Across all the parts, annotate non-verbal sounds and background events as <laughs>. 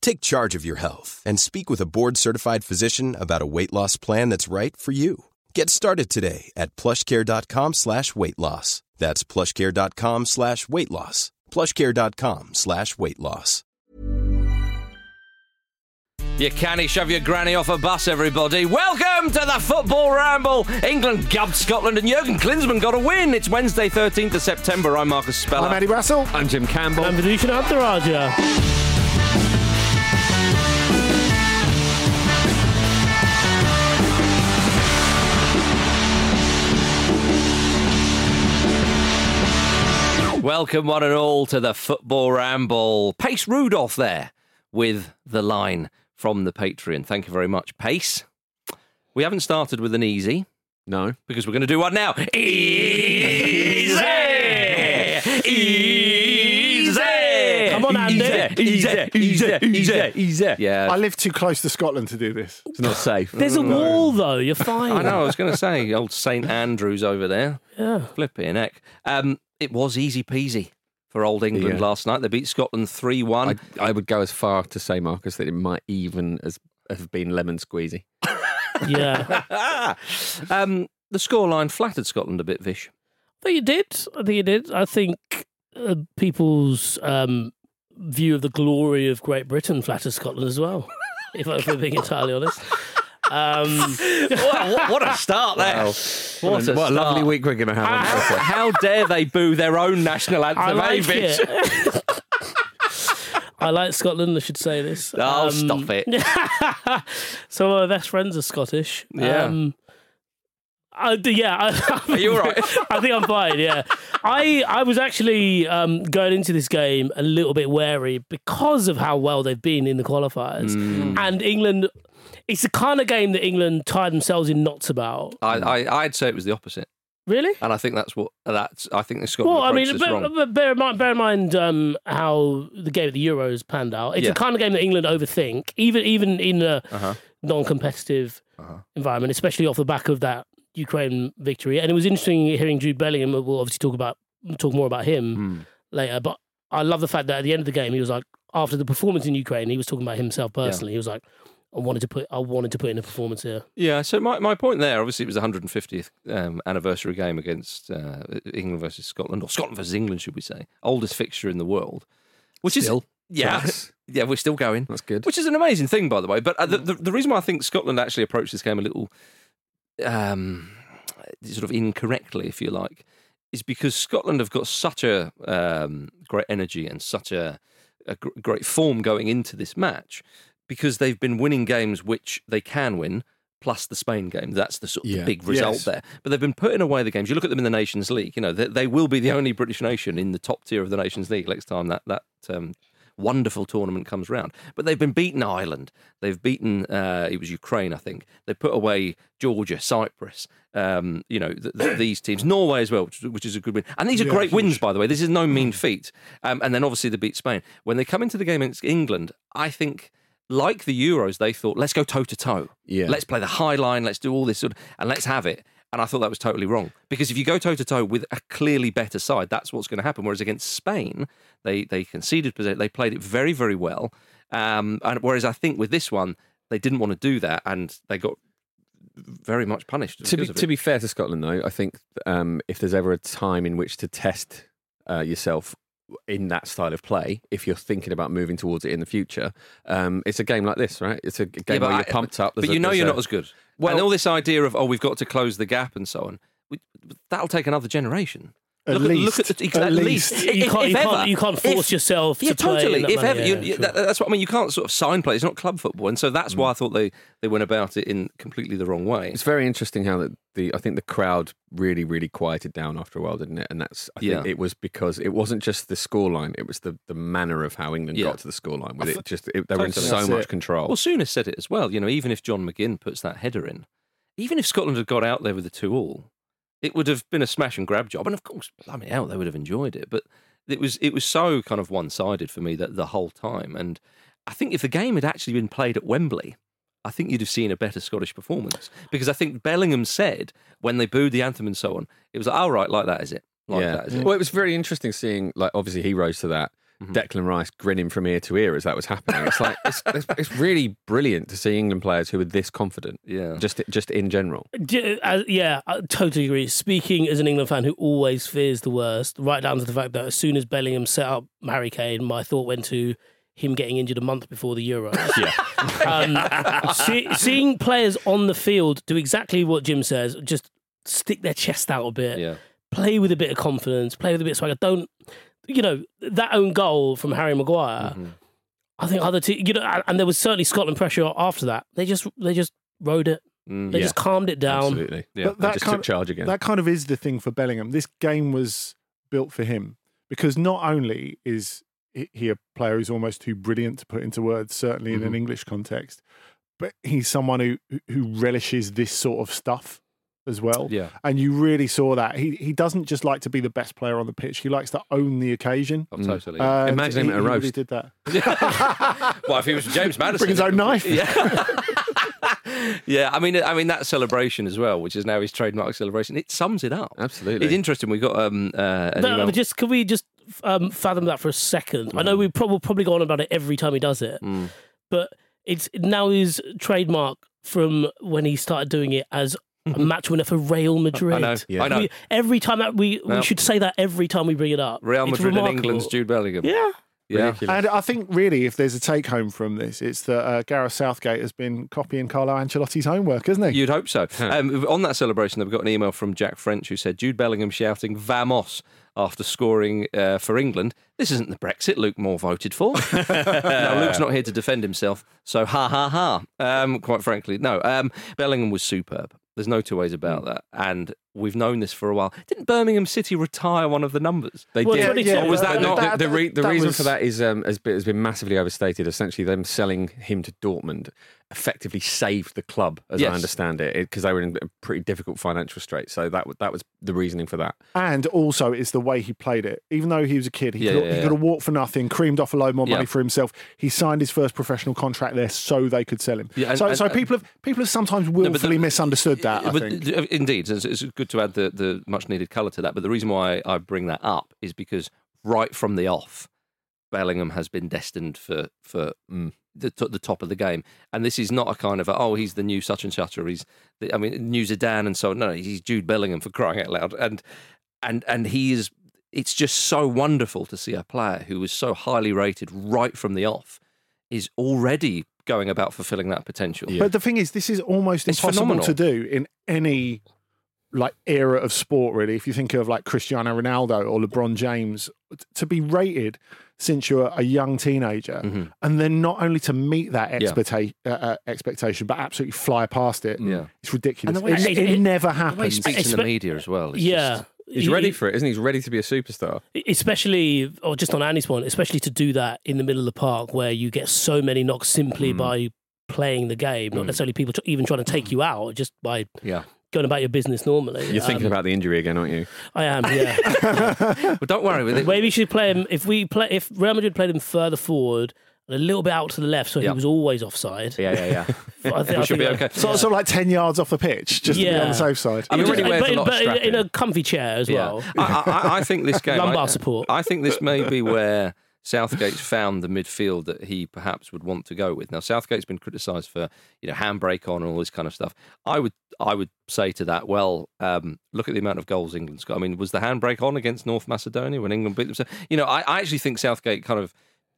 Take charge of your health and speak with a board-certified physician about a weight loss plan that's right for you. Get started today at plushcare.com slash weight loss. That's plushcare.com slash weight loss. plushcare.com slash weight loss. You canny shove your granny off a bus, everybody. Welcome to the Football Ramble. England gubbed Scotland and Jurgen Klinsmann got a win. It's Wednesday, 13th of September. I'm Marcus Speller. I'm Andy Brassell. I'm Jim Campbell. I'm Vithushan Ehantharajah. Welcome, one and all, to the Football Ramble. Pace Rudolph there with the line from the Patreon. Thank you very much, Pace. We haven't started with an easy. No. Because we're going to do one now. Easy! Easy! Come on, Andy. Easy, easy, easy, easy. Yeah. I live too close to Scotland to do this. It's not safe. There's a wall, though. You're fine. I know, I was going to say, old St Andrews over there. Yeah. Flipping heck. Um, it was easy peasy for old England Yeah. last night. They beat Scotland 3 1. I, I would go as far to say, Marcus, that it might even as have been lemon squeezy. <laughs> Yeah. <laughs> um, the scoreline flattered Scotland a bit, Vish. I think it did. I think it did. I think uh, people's um, view of the glory of Great Britain flatters Scotland as well, <laughs> if, I- if we're being entirely honest. Um, <laughs> what, what- what a start there. Wow. What a, what a lovely week we're going to have. on How, how dare they boo their own national anthem, I eh, like Vish? it. <laughs> I like Scotland. I should say this. Oh, Um, stop it. <laughs> so my best friends are Scottish. Yeah. Um, I, yeah, I, Are you all right? I think I'm fine. Yeah, I I was actually um, going into this game a little bit wary because of how well they've been in the qualifiers, Mm. and England. It's the kind of game that England tie themselves in knots about. I, I, I'd say it was the opposite. Really? And I think that's what that's. I think the Scotland Well, I mean, bear, wrong. but bear in mind, bear in mind um, how the game of the Euros panned out. It's Yeah. the kind of game that England overthink, even even in a Uh-huh. non-competitive Uh-huh. environment, especially off the back of that Ukraine victory. And it was interesting hearing Jude Bellingham. We'll obviously talk about talk more about him Hmm. later. But I love the fact that at the end of the game, he was like, after the performance in Ukraine, he was talking about himself personally. He was like, I wanted to put, I wanted to put in a performance here. Yeah, so my, my point there, obviously, it was the 150th um, anniversary game against uh, England versus Scotland, or Scotland versus England, should we say? Oldest fixture in the world. Which Still. is. Yeah. Class. <laughs> Yeah, we're still going. That's good. Which is an amazing thing, by the way. But uh, the, the, the reason why I think Scotland actually approached this game a little um, sort of incorrectly, if you like, is because Scotland have got such a um, great energy and such a, a gr- great form going into this match because they've been winning games which they can win. Plus the Spain game, that's the sort of the big result Yes. there. But they've been putting away the games. You look at them in the Nations League. You know they, they will be the only British nation in the top tier of the Nations League next time that that um, wonderful tournament comes round. But they've been beaten Ireland. They've beaten uh, it was Ukraine, I think. They put away Georgia, Cyprus. Um, you know th- th- these teams, Norway as well, which, which is a good win. And these are Yeah, great wins, by the way. This is no mean feat. Um, and then obviously they beat Spain. When they come into the game against England, I think. Like the Euros, they thought, let's go toe to toe. Yeah. Let's play the high line. Let's do all this sort of, and let's have it. And I thought that was totally wrong because if you go toe to toe with a clearly better side, that's what's going to happen. Whereas against Spain, they they conceded possession, they played it very very well. Um, and whereas I think with this one, they didn't want to do that, and they got very much punished. To be, to be fair to Scotland, though, I think um, if there's ever a time in which to test uh, yourself in that style of play, if you're thinking about moving towards it in the future, um, it's a game like this, right? It's a game but where I- you're pumped up. But there's a- you know you're a- not as good. Well- and all this idea of oh we've got to close the gap and so on, we, that'll take another generation. At look, least. At, look at the, At at least, least. You If- can't- if you can't- ever. you can't force yourself to yeah, play totally. that If ever, yeah, you, you- sure. that, that's what I mean. You can't sort of sign play. It's not club football, and so that's mm. why I thought they, they went about it in completely the wrong way. It's very interesting how the, the I think the crowd really really quieted down after a while, didn't it? And that's I think Yeah. it was because it wasn't just the scoreline; it was the, the manner of how England Yeah. got to the scoreline. With it just it, they were in so much it. control. Well, Souness said it as well. You know, even if John McGinn puts that header in, even if Scotland had got out there with the two all, it would have been a smash and grab job. And of course, I mean, hell, they would have enjoyed it. But it was it was so kind of one sided for me that the whole time. And I think if the game had actually been played at Wembley, I think you'd have seen a better Scottish performance because I think Bellingham said when they booed the anthem and so on, it was like, oh, right, like that is it. Like yeah. that is it. Well, it was very interesting seeing, like, obviously he rose to that. Mhm. Declan Rice grinning from ear to ear as that was happening. It's like it's, it's, it's really brilliant to see England players who are this confident, Yeah. just just in general. Uh, yeah, I totally agree. Speaking as an England fan who always fears the worst, right down to the fact that as soon as Bellingham set up Harry Kane, my thought went to him getting injured a month before the Euros. <laughs> Yeah, um, see, seeing players on the field do exactly what Jim says, just stick their chest out a bit, yeah. play with a bit of confidence, play with a bit of swagger. Don't, you know, that own goal from Harry Maguire. Mm-hmm. I think other teams, you know, and- and there was certainly Scotland pressure after that. They just, they just rode it. Mm. They Yeah. just calmed it down. absolutely. Yeah. But They that just kind took charge again. That kind of is the thing for Bellingham. This game was built for him because not only is he- he a player who's almost too brilliant to put into words, certainly in an English context, but he's someone who who relishes this sort of stuff as well. Yeah. And you really saw that. He he doesn't just like to be the best player on the pitch. He likes to own the occasion. Oh, totally. And Imagine him at a he really did that. <laughs> well, if he was James <laughs> Maddison, Bring his own knife. Yeah, <laughs> yeah. I mean, I mean that celebration as well, which is now his trademark celebration. It sums it up. Absolutely. It's interesting. We got um, uh, an No, email- just can we just um, fathom that for a second? I know Mm. we probably probably go on about it every time he does it, but it's now his trademark from when he started doing it as a match winner for Real Madrid. I know, Yeah. I know. We- every time that we we should say that every time we bring it up. Real Madrid and. England's Jude Bellingham. Yeah. yeah. Ridiculous. And I think really, if there's a take home from this, it's that uh, Gareth Southgate has been copying Carlo Ancelotti's homework, hasn't he? You'd hope so. <laughs> Um, on that celebration, we've got an email from Jack French who said Jude Bellingham shouting "Vamos" after scoring uh, for England. This isn't the Brexit Luke Moore voted for. <laughs> now, Luke's not here to defend himself, so ha ha ha. Um, quite frankly, no. Um, Bellingham was superb. There's no two ways about that, and we've known this for a while. Didn't Birmingham City retire one of the numbers? They Well, did. 22. yeah, Or was but that not- the, the, re- the that reason was- for that is um, has, been, has been massively overstated. Essentially, them selling him to Dortmund effectively saved the club, as Yes. I understand it, because they were in a pretty difficult financial strait. So that that was the reasoning for that. And also, it's the way he played it. Even though he was a kid, he, Yeah, could, yeah, he yeah. could have walked for nothing, creamed off a load more Yeah. money for himself. He signed his first professional contract there so they could sell him. Yeah, and- so, and- so people have people have sometimes willfully misunderstood that. I think. uh, indeed, it's, it's good to add the, the much needed colour to that. But the reason why I bring that up is because right from the off, Bellingham has been destined for for Mm. The t- the top of the game, and this is not a kind of a, oh he's the new such and such or he's the, I mean new Zidane and so on. No, he's Jude Bellingham for crying out loud, and and and he is. It's just so wonderful to see a player who was so highly rated right from the off is already going about fulfilling that potential. But the thing is, this is almost It's impossible phenomenal. to do in any like era of sport really if you think of like Cristiano Ronaldo or LeBron James to be rated since you're a young teenager Mhm. and then not only to meet that expecta- uh, uh, expectation but absolutely fly past it Yeah. it's ridiculous And way it, he- it, it- never The way he happens speaks in the media as well. It's yeah. just- He's He- ready for it, isn't he? He's ready to be a superstar. especially or just on Andy's point, especially to do that in the middle of the park where you get so many knocks simply Mm. by playing the game, not necessarily people tr- even trying to take you out, just by yeah. Going about your business normally. You're thinking Um, about the injury again, aren't you? I am, yeah. <laughs> But don't worry with it. Maybe we should play him if we play if Real Madrid played him further forward and a little bit out to the left, so Yeah. he was always offside. Yeah, yeah, yeah. <laughs> I think, We I should think be okay. so, so like 10 yards off the pitch just to be on the safe side I mean, Just- already wears but, a lot of but in, in a comfy chair as well. I, I, I think this <laughs> game. Lumbar I, support. I think this may be where Southgate's found the midfield that he perhaps would want to go with. Now, Southgate's been criticised for you know handbrake on and all this kind of stuff. I would I would say to that, well, um, look at the amount of goals England's got. I mean, was the handbrake on against North Macedonia when England beat them? So, you know, I, I actually think Southgate kind of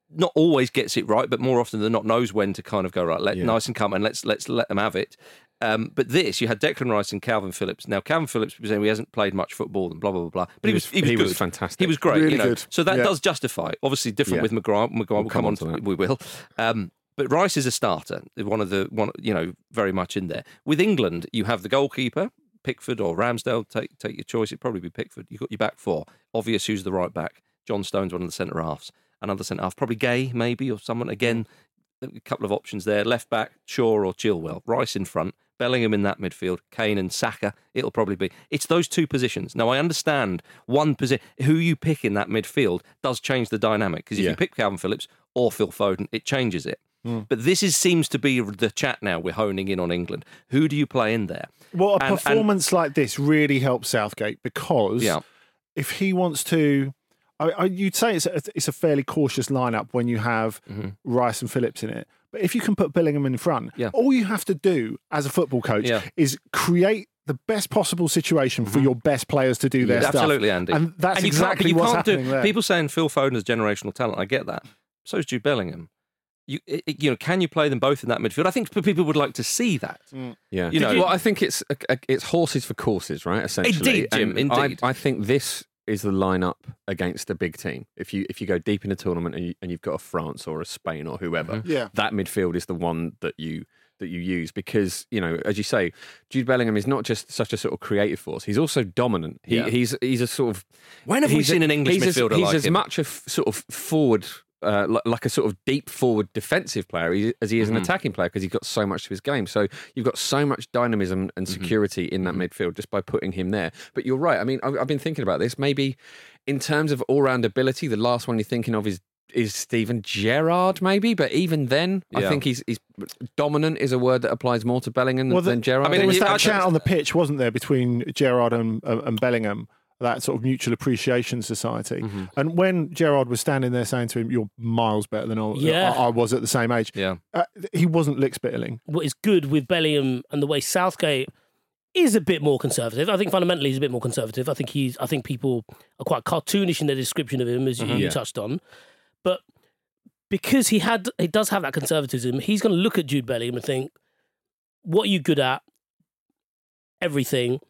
not always gets it right, but more often than not knows when to kind of go right. Let Yeah. nice and come and let's let's let them have it. Um, but this, you had Declan Rice and Calvin Phillips. Now, Calvin Phillips was saying he hasn't played much football and blah blah blah blah. But he, He was, was- he was he good. was fantastic. He was great. Really you know, good. so that Yeah. does justify. Obviously, different Yeah. with McGrath. McGrath we'll come, come on. on to that. We will. Um, but Rice is a starter. One of the one. You know, very much in there. With England, you have the goalkeeper. Pickford or Ramsdale, take take your choice. It'd probably be Pickford. You've got your back four. Obvious who's the right back. John Stones one of the centre halves. Another centre half, probably Guéhi, maybe, or someone. Again, a couple of options there. Left back, Shaw or Chilwell. Rice in front. Bellingham in that midfield. Kane and Saka. It'll probably be. It's those two positions. Now, I understand one position. Who you pick in that midfield does change the dynamic. Because if Yeah. you pick Calvin Phillips or Phil Foden, it changes it. Hmm. But this is seems to be the chat now. We're honing in on England. Who do you play in there? Well, a And- and- performance like this really helps Southgate because Yeah. if he wants to, I, I, you'd say it's a, it's a fairly cautious lineup when you have Rice and Phillips in it. But if you can put Bellingham in front, Yeah. all you have to do as a football coach Yeah. is create the best possible situation for mm-hmm. your best players to do their stuff. Absolutely, Andy. And that's And you can't- exactly you what's can't do- happening there. People saying Phil Foden is generational talent. I get that. So is Jude Bellingham. You, it- it- you know, can you play them both in that midfield? I think people would like to see that. Mm. Yeah, You know- well, I think it's a, a- it's horses for courses, right? Essentially, Indeed, Jim, And I- indeed. I, think this is the lineup against a big team. If you if you go deep in a tournament and, you, and you've got a France or a Spain or whoever, Mm-hmm. Yeah. that midfield is the one that you that you use because you know, as you say, Jude Bellingham is not just such a sort of creative force. He's also dominant. He, Yeah. He's he's a sort of When have we he's a- seen an English he's as- midfielder He's like as him? much a f- sort of forward. Uh, li- like a sort of deep forward defensive player as he is Mm-hmm. an attacking player because he's got so much to his game. So you've got so much dynamism and Mm-hmm. security in that midfield just by putting him there. But you're right. I mean, I've, I've been thinking about this. Maybe in terms of all round ability, the last one you're thinking of is is Steven Gerrard, maybe. But even then, I think he's he's dominant is a word that applies more to Bellingham Well, the- than Gerrard. I mean, there was that don't- chat on the pitch, wasn't there, between Gerrard and, uh, and Bellingham, that sort of mutual appreciation society. Mm-hmm. And when Gerrard was standing there saying to him, "You're miles better than I, Yeah. I, I was at the same age," Yeah. uh, he wasn't lick spittling. what is good with Bellingham and the way Southgate is a bit more conservative. I think fundamentally he's a bit more conservative. I think he's. I think people are quite cartoonish in their description of him, as you, you Yeah. touched on. But because he had, he does have that conservatism. He's going to look at Jude Bellingham and think, "What are you good at? Everything.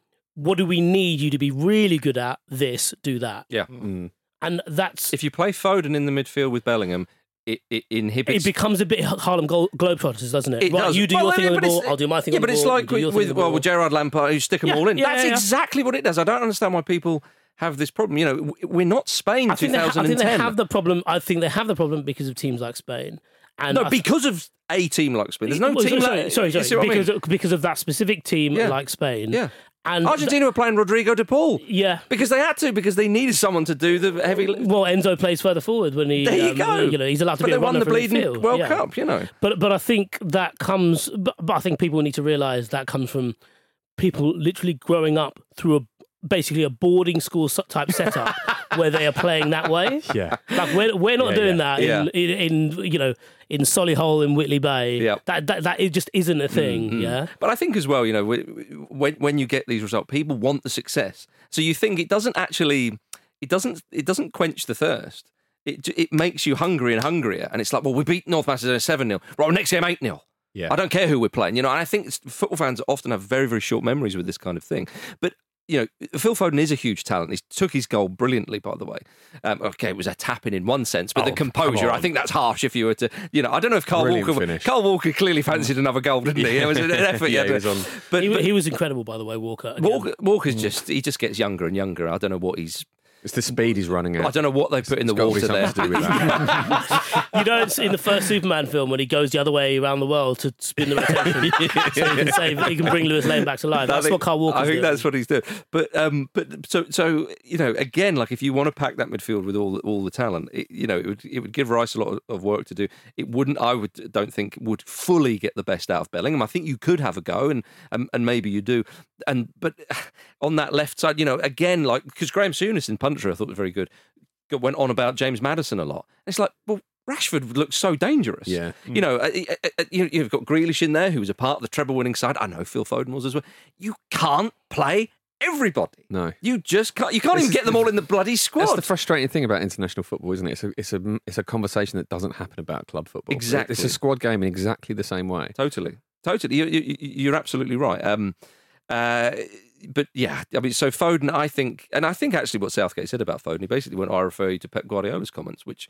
What do we need you to be really good at? This, do that." Yeah. Mm. And that's If you play Foden in the midfield with Bellingham, it, it inhibits. it becomes a bit Harlem Glo- Globetrotters, doesn't it? It right, does. you do Well, your thing mean, on the but ball, it's- I'll do my thing Yeah, on the but it's ball. like do your with, thing with the well, ball. with Gerrard Lampard, you stick them Yeah, all in. yeah, That's yeah, yeah. exactly what it does. I don't understand why people have this problem. You know, w- we're not Spain I think, they ha- I 2010. think they have the problem. I think they have the problem because of teams like Spain. And no, I th- because of a team like Spain. There's no Well, team sorry, like sorry, you sorry, see what I mean? because of, because of that specific team Yeah. like Spain. Yeah. And Argentina were playing Rodrigo de Paul. Yeah. Because they had to, because they needed someone to do the heavy. Well, Enzo plays further forward when he. There you um, go. You know, he's allowed to but be they a won runner the from bleeding midfield. World Yeah. Cup, you know. But but I think that comes. But, but I think people need to realise that comes from people literally growing up through a basically a boarding school type setup <laughs> where they are playing that way. Yeah. Like we're we're not Yeah, doing yeah. that Yeah. in, in in you know in Solihull in Whitley Bay. Yeah. That that that it just isn't a thing. Mm, mm. Yeah. But I think as well, you know, when when you get these results, people want the success. So you think it doesn't actually, it doesn't, it doesn't quench the thirst. It it makes you hungry and hungrier, and it's like, well, we beat North Macedonia seven 0 Right, well, next game eight 0 Yeah. I don't care who we're playing, you know. And I think football fans often have very very short memories with this kind of thing. But you know, Phil Foden is a huge talent. He took his goal brilliantly, by the way. Um, okay, it was a tapping in one sense, but Oh, the composure. I think that's harsh if you were to, you know, I don't know if Kyle Brilliant Walker, finish. Kyle Walker clearly fancied another goal, didn't he? It was an effort. <laughs> Yeah, he was on- But, he, but he was incredible, by the way, Walker. again. Walker, Walker's just, he just gets younger and younger. I don't know what he's, It's the speed he's running at. I don't know what they put in the It's gotta be water there. to do with that. <laughs> You know, it's in the first Superman film when he goes the other way around the world to spin the rotation, <laughs> so he can save, he can bring Lois Lane back to life. That's think- what Kyle Walker. I think that's what he's doing. But um, but so so you know, again, like if you want to pack that midfield with all the, all the talent, it, you know, it would it would give Rice a lot of, of work to do. It wouldn't. I would don't think would fully get the best out of Bellingham. I think you could have a go, and and, and maybe you do. And but <sighs> on that left side, you know, again, like because Graeme Souness in Puncher, I thought was very good. Went on about James Maddison a lot. It's like, well, Rashford looks so dangerous. Yeah. You know, uh, uh, uh, you- you've got Grealish in there, who was a part of the treble winning side. I know Phil Foden was as well. You can't play everybody. No. You just can't. You can't even get them all in the bloody squad. That's the frustrating thing about international football, isn't it? It's a, it's a, it's a conversation that doesn't happen about club football. Exactly. It's a squad game in exactly the same way. Totally, totally. You, you, you're absolutely right. Um, uh, but yeah, I mean, so Foden, I think, and I think actually what Southgate said about Foden, he basically went, I refer you to Pep Guardiola's comments, which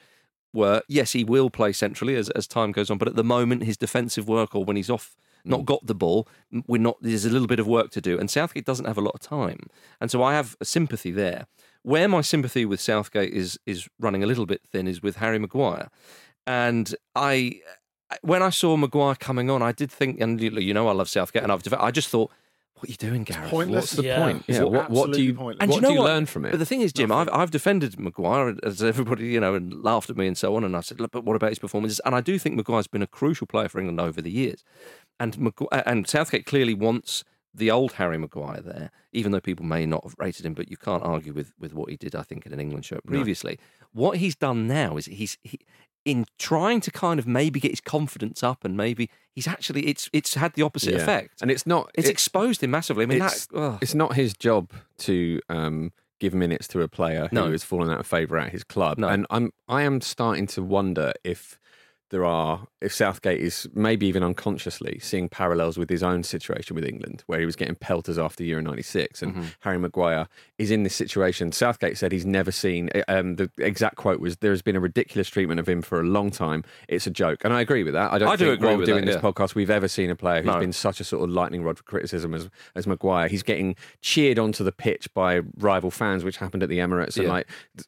were, yes, he will play centrally as, as time goes on, but at the moment, his defensive work or when he's off, not mm. got the ball, we're not, there's a little bit of work to do. And Southgate doesn't have a lot of time. And so I have a sympathy there. Where my sympathy with Southgate is, is running a little bit thin is with Harry Maguire. And I, when I saw Maguire coming on, I did think, and you you know, I love Southgate, and I've, I just thought, what are you doing, Gareth? What's the Yeah. point? It's Yeah. What, what do absolutely you pointless. And what you know do you what? learn from it? But the thing is, Jim, I've, I've defended Maguire as everybody, you know, and laughed at me and so on. And I said, look, but what about his performances? And I do think Maguire's been a crucial player for England over the years. And Magu- uh, and Southgate clearly wants the old Harry Maguire there, even though people may not have rated him. But you can't argue with, with what he did, I think, in an England shirt previously. What he's done now is he's he, in trying to kind of maybe get his confidence up, and maybe he's actually it's it's had the opposite Yeah. effect. and it's not. it's it- exposed him massively. I mean, it's, that, it's not his job to um, give minutes to a player who No. has fallen out of favour at his club. No. And I'm I am starting to wonder if there are if Southgate is maybe even unconsciously seeing parallels with his own situation with England, where he was getting pelters after Euro '96, and Mm-hmm. Harry Maguire is in this situation. Southgate said he's never seen. Um, the exact quote was, "There has been a ridiculous treatment of him for a long time. It's a joke," and I agree with that. I don't I do agree while with doing that, this yeah. podcast we've ever seen a player who's No. been such a sort of lightning rod for criticism as as Maguire. He's getting cheered onto the pitch by rival fans, which happened at the Emirates, and like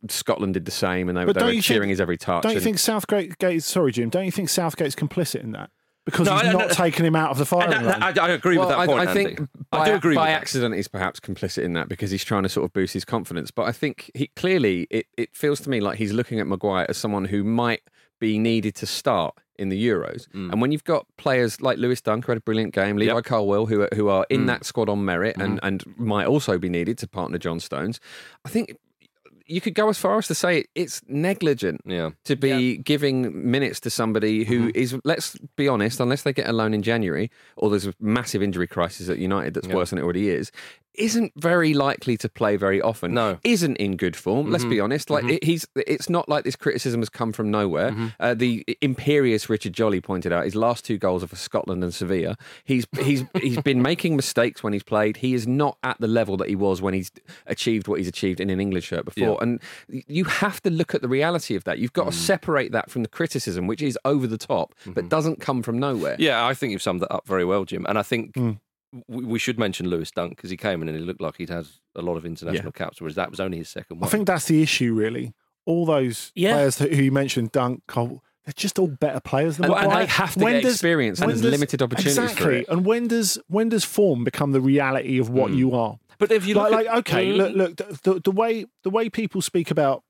Scotland did the same, and they, they were cheering think- his every touch. Don't you think Southgate? Gate- Sorry, Jim. Don't you think Southgate's complicit in that because No, he's not no, taking him out of the firing And line? that- I, I agree with Well, that point. I, I think Andy. by, I do agree by with that. accident he's perhaps complicit in that because he's trying to sort of boost his confidence. But I think he clearly it, it feels to me like he's looking at Maguire as someone who might be needed to start in the Euros. And when you've got players like Lewis Dunk, who had a brilliant game, Levi Mm. Yep. Mm. Colwill, who are, who are in that squad on merit and, Mm-hmm. and might also be needed to partner John Stones, I think you could go as far as to say it's negligent Yeah. to be giving minutes to somebody who Mm-hmm. is, let's be honest, unless they get a loan in January or there's a massive injury crisis at United that's Yeah. worse than it already is, isn't very likely to play very often. No. Isn't in good form, let's be mm-hmm. honest. Like it, he's it's not like this criticism has come from nowhere. Mm-hmm. Uh, the imperious Richard Jolly pointed out his last two goals are for Scotland and Sevilla. He's he's he's been <laughs> making mistakes when he's played. He is not at the level that he was when he's achieved what he's achieved in an English shirt before. Yeah. And you have to look at the reality of that. You've got to mm. separate that from the criticism, which is over the top, but doesn't come from nowhere. Yeah, I think you've summed that up very well, Jim. And I think Mm. We, we should mention Lewis Dunk because he came in and he looked like he'd had a lot of international caps, whereas that was only his second one. I think that's the issue, really. All those Yeah. players that, who you mentioned, Dunk, Cole, they're just all better players than And- and they have to When get does- experience and there's limited opportunities for Exactly. it. And when does when does form become the reality of what you are? but if you like, look like at, okay, Mm. look, look, the, the, the way the way people speak about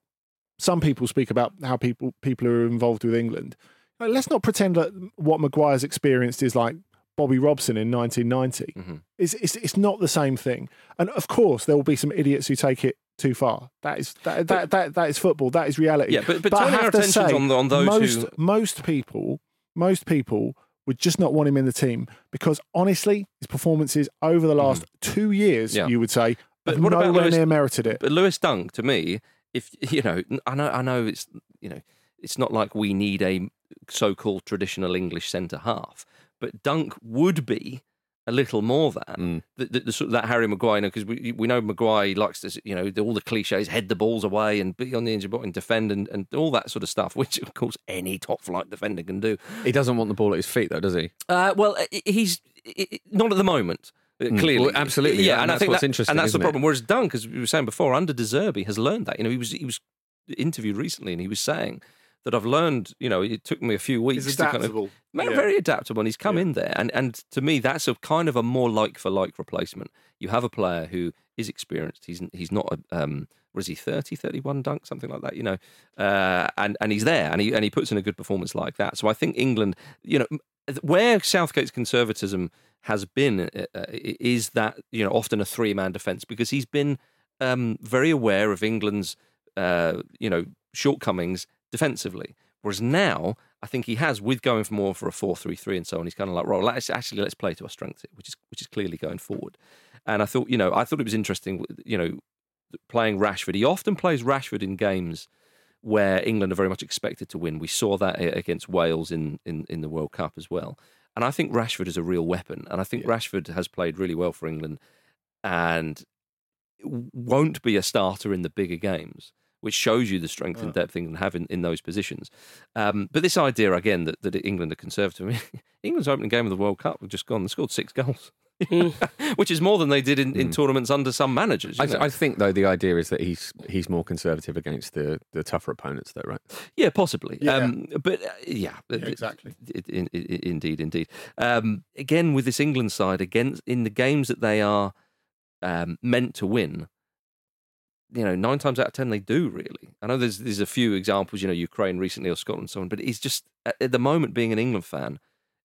some people speak about how people people are involved with England. Let's not pretend that what Maguire's experienced is like Bobby Robson in 1990. Mm-hmm. It's, it's it's not the same thing. And of course, there will be some idiots who take it too far. That is that that, that, that is football. That is reality. Yeah, but- but I turning our have to say, on the- on those most who- most people most people would just not want him in the team because honestly, his performances over the last two years, Mm. Yeah. you would say, But have what about nowhere Lewis- near merited it. But Lewis Dunk, to me, if <laughs> you know, I know, I know, it's you know, it's not like we need a so-called traditional English centre half, but Dunk would be a little more that Mm. the, the, the sort of that Harry Maguire because we we know Maguire likes to you know all the cliches head the balls away and be on the injured ball and defend and, and all that sort of stuff <laughs> which of course any top flight defender can do. He doesn't want the ball at his feet, though, does he? Uh, well, he's not at the moment. uh, Mm. Clearly, Well, absolutely, yeah, and and, I think what's that- interesting, and that's the it? problem. Whereas Dunk, because we were saying before, under De Zerbi has learned that. You know, he was he was interviewed recently, and he was saying that I've learned. You know, it took me a few weeks He's to kind of adaptable. Man, Yeah. very adaptable, and he's come Yeah. in there, and and to me, that's a kind of a more like for like replacement. You have a player who is experienced. He's he's not a um, was he 30, 31 dunk, something like that, you know, uh, and and he's there, and he and he puts in a good performance like that. So I think England, you know, where Southgate's conservatism has been uh, uh, is that you know often a three man defence because he's been um, very aware of England's uh, you know shortcomings defensively. Whereas now, I think he has, with going for more for a four-three-three and so on, he's kind of like, well, let's actually let's play to our strengths, which is which is clearly going forward. And I thought, you know, I thought it was interesting, you know, playing Rashford. He often plays Rashford in games where England are very much expected to win. We saw that against Wales in, in, in the World Cup as well. And I think Rashford is a real weapon. And I think Rashford has played really well for England and won't be a starter in the bigger games, which shows you the strength and depth England have in, in those positions. Um, but this idea, again, that, that England are conservative, I <laughs> mean, England's opening game of the World Cup have just gone and scored six goals. <laughs> which is more than they did in, in tournaments under some managers. I, know. I think though the idea is that he's he's more conservative against the, the tougher opponents, though, right? Yeah, possibly. Yeah. Um, but uh, yeah, Yeah, exactly. I- I- I- indeed, indeed. Um, again, with this England side, against in the games that they are um, meant to win, you know, nine times out of ten they do. Really, I know there's there's a few examples, you know, Ukraine recently or Scotland, and so on. But it's just at at the moment, being an England fan,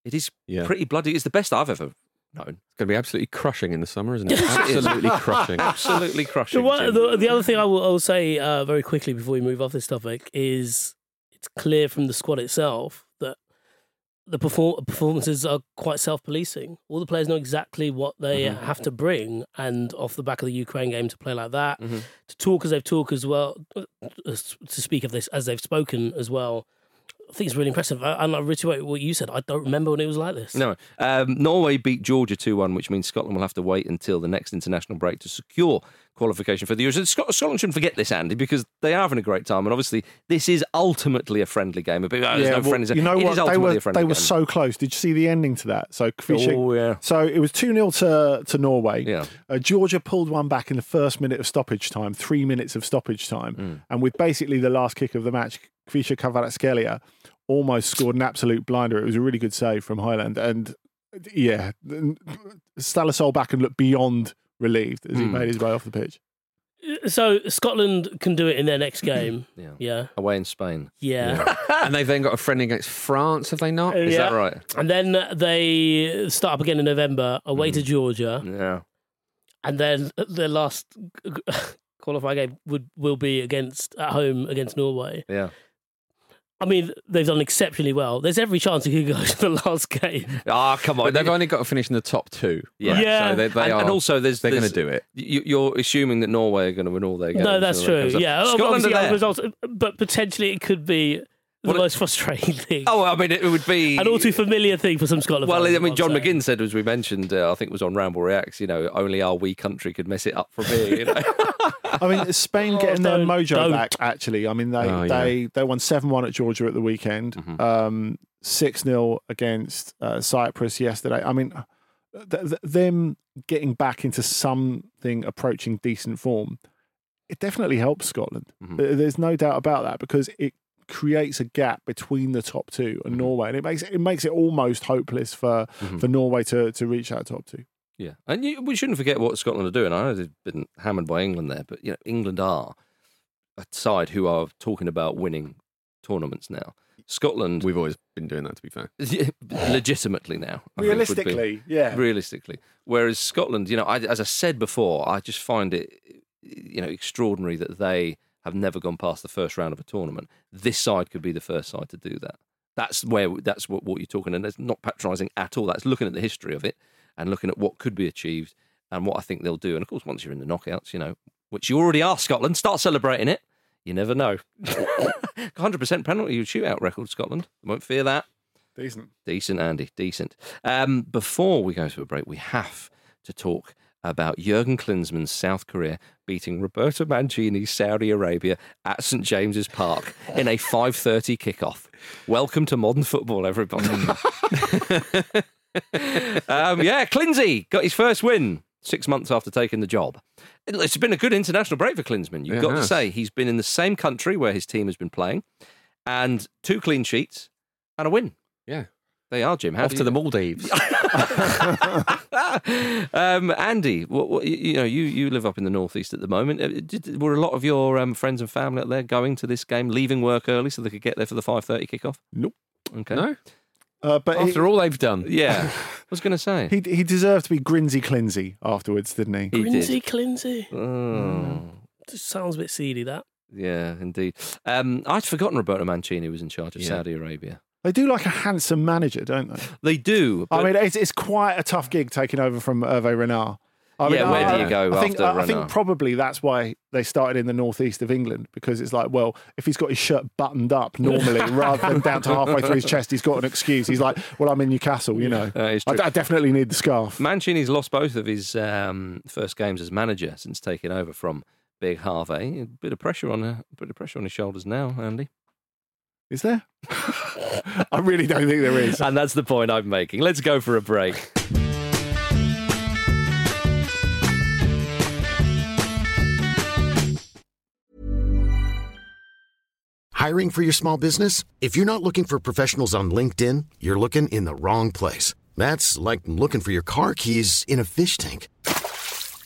it is Yeah. pretty bloody. It's the best I've ever known. It's going to be absolutely crushing in the summer, isn't it? <laughs> absolutely crushing. Absolutely crushing. The, one, the, the other thing I will, I will say uh, very quickly before we move off this topic is it's clear from the squad itself that the perform- performances are quite self-policing. All the players know exactly what they Mm-hmm. have to bring, and off the back of the Ukraine game to play like that, Mm-hmm. to talk as they've talked as well, uh, to speak of this as they've spoken as well. I think it's really impressive. I- And I reiterate what you said. I don't remember when it was like this. No. Um, Norway beat Georgia 2 1, which means Scotland will have to wait until the next international break to secure qualification for the Euros. Scotland shouldn't forget this, Andy, because they are having a great time. And obviously, this is ultimately a friendly game. But, oh, there's no well, friendly you know It what? is They were they were game. so close. Did you see the ending to that? So Khvicha, Oh, yeah. So it was two 0 to to Norway. Yeah. Uh, Georgia pulled one back in the first minute of stoppage time, three minutes of stoppage time, Mm. and with basically the last kick of the match, Khvicha Kvaratskhelia almost scored an absolute blinder. It was a really good save from Nyland, and yeah, Ståle Solbakken and looked beyond relieved as he Mm. made his way off the pitch. So Scotland can do it in their next game. <clears throat> Yeah. Yeah. Away in Spain. Yeah. <laughs> and they've then got a friendly against France, have they not? Is Yeah. that right? And then they start up again in November, away to Georgia, Yeah. and then their last <laughs> qualifying game would will be against at home against Norway. Yeah. I mean, they've done exceptionally well. There's every chance it could go <laughs> to the last game. Ah, come on. But they've only got to finish in the top two. Yeah. right? Yeah. So they, they and, are, and also, there's they're going to do it. You, you're assuming that Norway are going to win all their games. no, that's and that true. Yeah. Scotland are there. results, but potentially it could be the Well, it- most frustrating <laughs> thing. Oh, I mean, it would be an all too familiar thing for some Scotland. Well, fans, I mean, John say. McGinn said, as we mentioned, uh, I think it was on Ramble Reacts, you know, only our wee country could mess it up from here. You know? <laughs> I mean, Spain Oh, getting their mojo don't. back. Actually, I mean, they Oh, yeah. they they won seven one at Georgia at the weekend. Mhm. Um, Six 0 against uh, Cyprus yesterday. I mean, th- th- them getting back into something approaching decent form, it definitely helps Scotland. Mhm. There's no doubt about that because it creates a gap between the top two and Mhm. Norway, and it makes it makes it almost hopeless for Mhm. for Norway to to reach that top two. yeah, and you, we shouldn't forget what Scotland are doing. I know they've been hammered by England there, but you know, England are a side who are talking about winning tournaments now. Scotland, We've always been doing that, to be fair. <laughs> legitimately now, I think would be- Realistically, yeah. realistically. Whereas Scotland, you know, I, as I said before, I just find it, you know, extraordinary that they have never gone past the first round of a tournament. This side could be the first side to do that. That's where that's what, what you're talking, and it's not patronising at all. That's looking at the history of it and looking at what could be achieved and what I think they'll do. And of course, once you're in the knockouts, you know, which you already are, Scotland, start celebrating it. You never know. <laughs> 100% penalty shootout record, Scotland. Won't fear that. Decent. Decent, Andy. Decent. Um, before we go to a break, we have to talk about Jurgen Klinsmann's South Korea beating Roberto Mancini's Saudi Arabia at St James's Park in a 5:30 kickoff. Welcome to modern football, everybody. <laughs> um, yeah, Clinsy got his first win six months after taking the job. It's been a good international break for Klinsmann. You've It got to say he's been in the same country where his team has been playing, and two clean sheets and a win. Yeah. They are, Jim. How Off to you- the Maldives. <laughs> um, Andy, what, what, you- you know, you, you live up in the northeast at the moment. Uh, Did, were a lot of your um, friends and family out there going to this game, leaving work early so they could get there for the five thirty kickoff? Nope. Okay. no? Uh, but After all they've done. Yeah, <laughs> I was going to say. he, he he deserved to be grinsy clinsy afterwards, didn't he? He did. Grinsey, Clinsey. Oh, Just sounds a bit seedy, that. yeah, indeed. Um, I'd forgotten Roberto Mancini was in charge of Yeah. Saudi Arabia. They do like a handsome manager, don't they? They do. I mean, it's, it's quite a tough gig taking over from Hervé Renard. I Yeah, where do you go I think, after I, I think probably that's why they started in the northeast of England because it's like, well, if he's got his shirt buttoned up normally <laughs> rather than down to halfway through his chest, he's got an excuse. He's like, well, I'm in Newcastle, you know. Is I. I definitely need the scarf. Mancini's lost both of his um, first games as manager since taking over from Big Harvey. A bit of pressure on a bit of pressure on his shoulders now, Andy. Is there? <laughs> I really don't think there is. And that's the point I'm making. Let's go for a break. Hiring for your small business? If you're not looking for professionals on LinkedIn, you're looking in the wrong place. That's like looking for your car keys in a fish tank.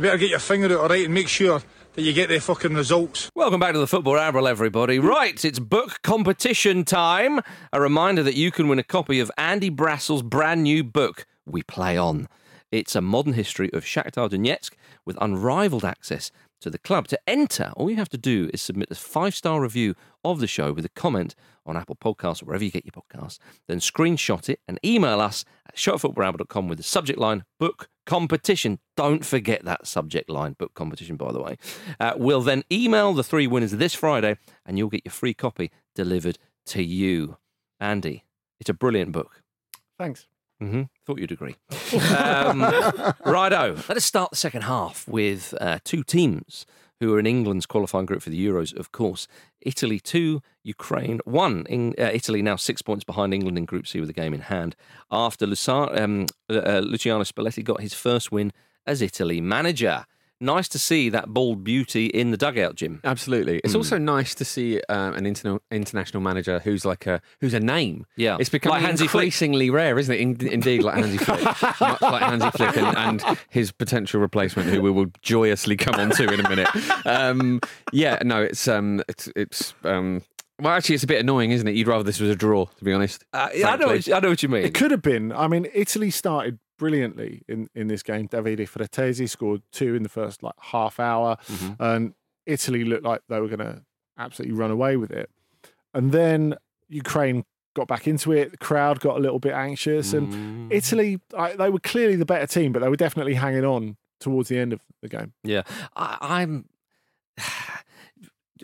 You better get your finger out, alright, and make sure that you get the fucking results. Welcome back to the Football Ramble, everybody. Right, it's book competition time. A reminder that you can win a copy of Andy Brassell's brand new book, We Play On. It's a modern history of Shakhtar Donetsk with unrivaled access to the club. To enter, all you have to do is submit a five star review of the show with a comment on Apple Podcasts or wherever you get your podcasts. Then screenshot it and email us at showfootballramble.com with the subject line book competition. Don't forget that subject line, book competition, by the way. Uh, we'll then email the three winners this Friday and you'll get your free copy delivered to you. Andy, it's a brilliant book. Thanks. Hmm Thought you'd agree. Um, <laughs> righto. Let us start the second half with uh, two teams who are in England's qualifying group for the Euros, of course. Italy 2, Ukraine 1. In, uh, Italy now six points behind England in Group C with the game in hand after Lucia- um, uh, Luciano Spalletti got his first win as Italy manager. Nice to see that bald beauty in the dugout, Jim. Absolutely. It's Mm. also nice to see um, an interna- international manager who's like a who's a name. Yeah. it's becoming Like Hansi Flick. increasingly rare, isn't it? In- indeed, like Hansi Flick, <laughs> much like Hansi Flick and, and his potential replacement, who we will joyously come on to in a minute. Um, yeah, no, it's um, it's it's um, well, actually, it's a bit annoying, isn't it? You'd rather this was a draw, to be honest. Uh, yeah, I know, frankly. what, I know what you mean. It could have been. I mean, Italy started brilliantly in, in this game. Davide Frattesi scored two in the first like half hour, Mm-hmm. and Italy looked like they were going to absolutely run away with it. And then Ukraine got back into it. The crowd got a little bit anxious, Mm. and Italy I, they were clearly the better team, but they were definitely hanging on towards the end of the game. Yeah, I, I'm. <sighs>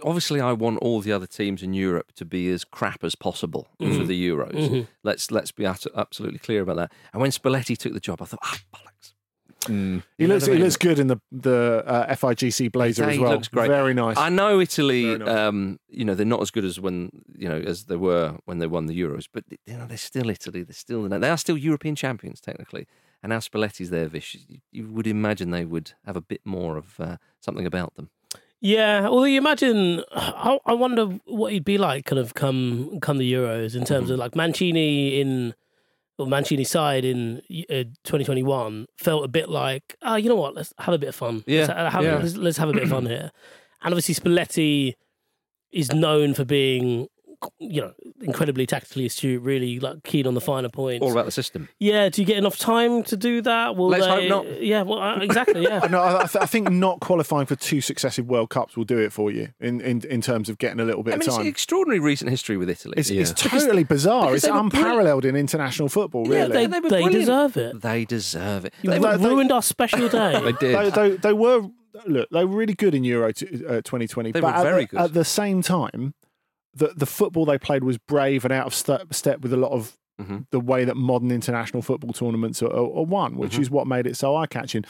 Obviously, I want all the other teams in Europe to be as crap as possible for Mhm. the Euros. Mhm. Let's let's be abso- absolutely clear about that. And when Spalletti took the job, I thought, ah, bollocks. Mm. He looks what I he looks good in the the uh, FIGC blazer Yeah, as he well. looks great. Very nice. I know Italy. Nice. Um, you know they're not as good as when you know as they were when they won the Euros, but you know they're still Italy. They're still they are still European champions technically. And now Spalletti's there, Vish. You, you would imagine they would have a bit more of uh, something about them. Yeah, although you imagine, I, I wonder what he'd be like, kind of come come the Euros in terms of like Mancini in, or Mancini's side in uh, 2021 felt a bit like, oh, you know what, let's have a bit of fun. Yeah, let's, have, yeah. let's, let's have a bit of fun <clears throat> here. And obviously Spalletti is known for being, you know, incredibly tactically astute, really like keen on the finer points. All about the system. Yeah, do you get enough time to do that? Will Let's hope they- not. Yeah, well, uh, exactly. Yeah. <laughs> no, I, I th- I think not qualifying for two successive World Cups will do it for you in, in, in terms of getting a little bit I mean, of it's time. extraordinary recent history with Italy. It's, it's totally bizarre. because It's they were brilliant. unparalleled in international football, really. Yeah, they, they they deserve it. They deserve it. You They- they- ruined our special day. <laughs> They did. They, they, they were look. They were really good in Euro t- uh, 2020. They but were very the, good. At the same time, the the football they played was brave and out of step, step with a lot of Mhm. the way that modern international football tournaments are, are, are won, which Mhm. is what made it so eye catching.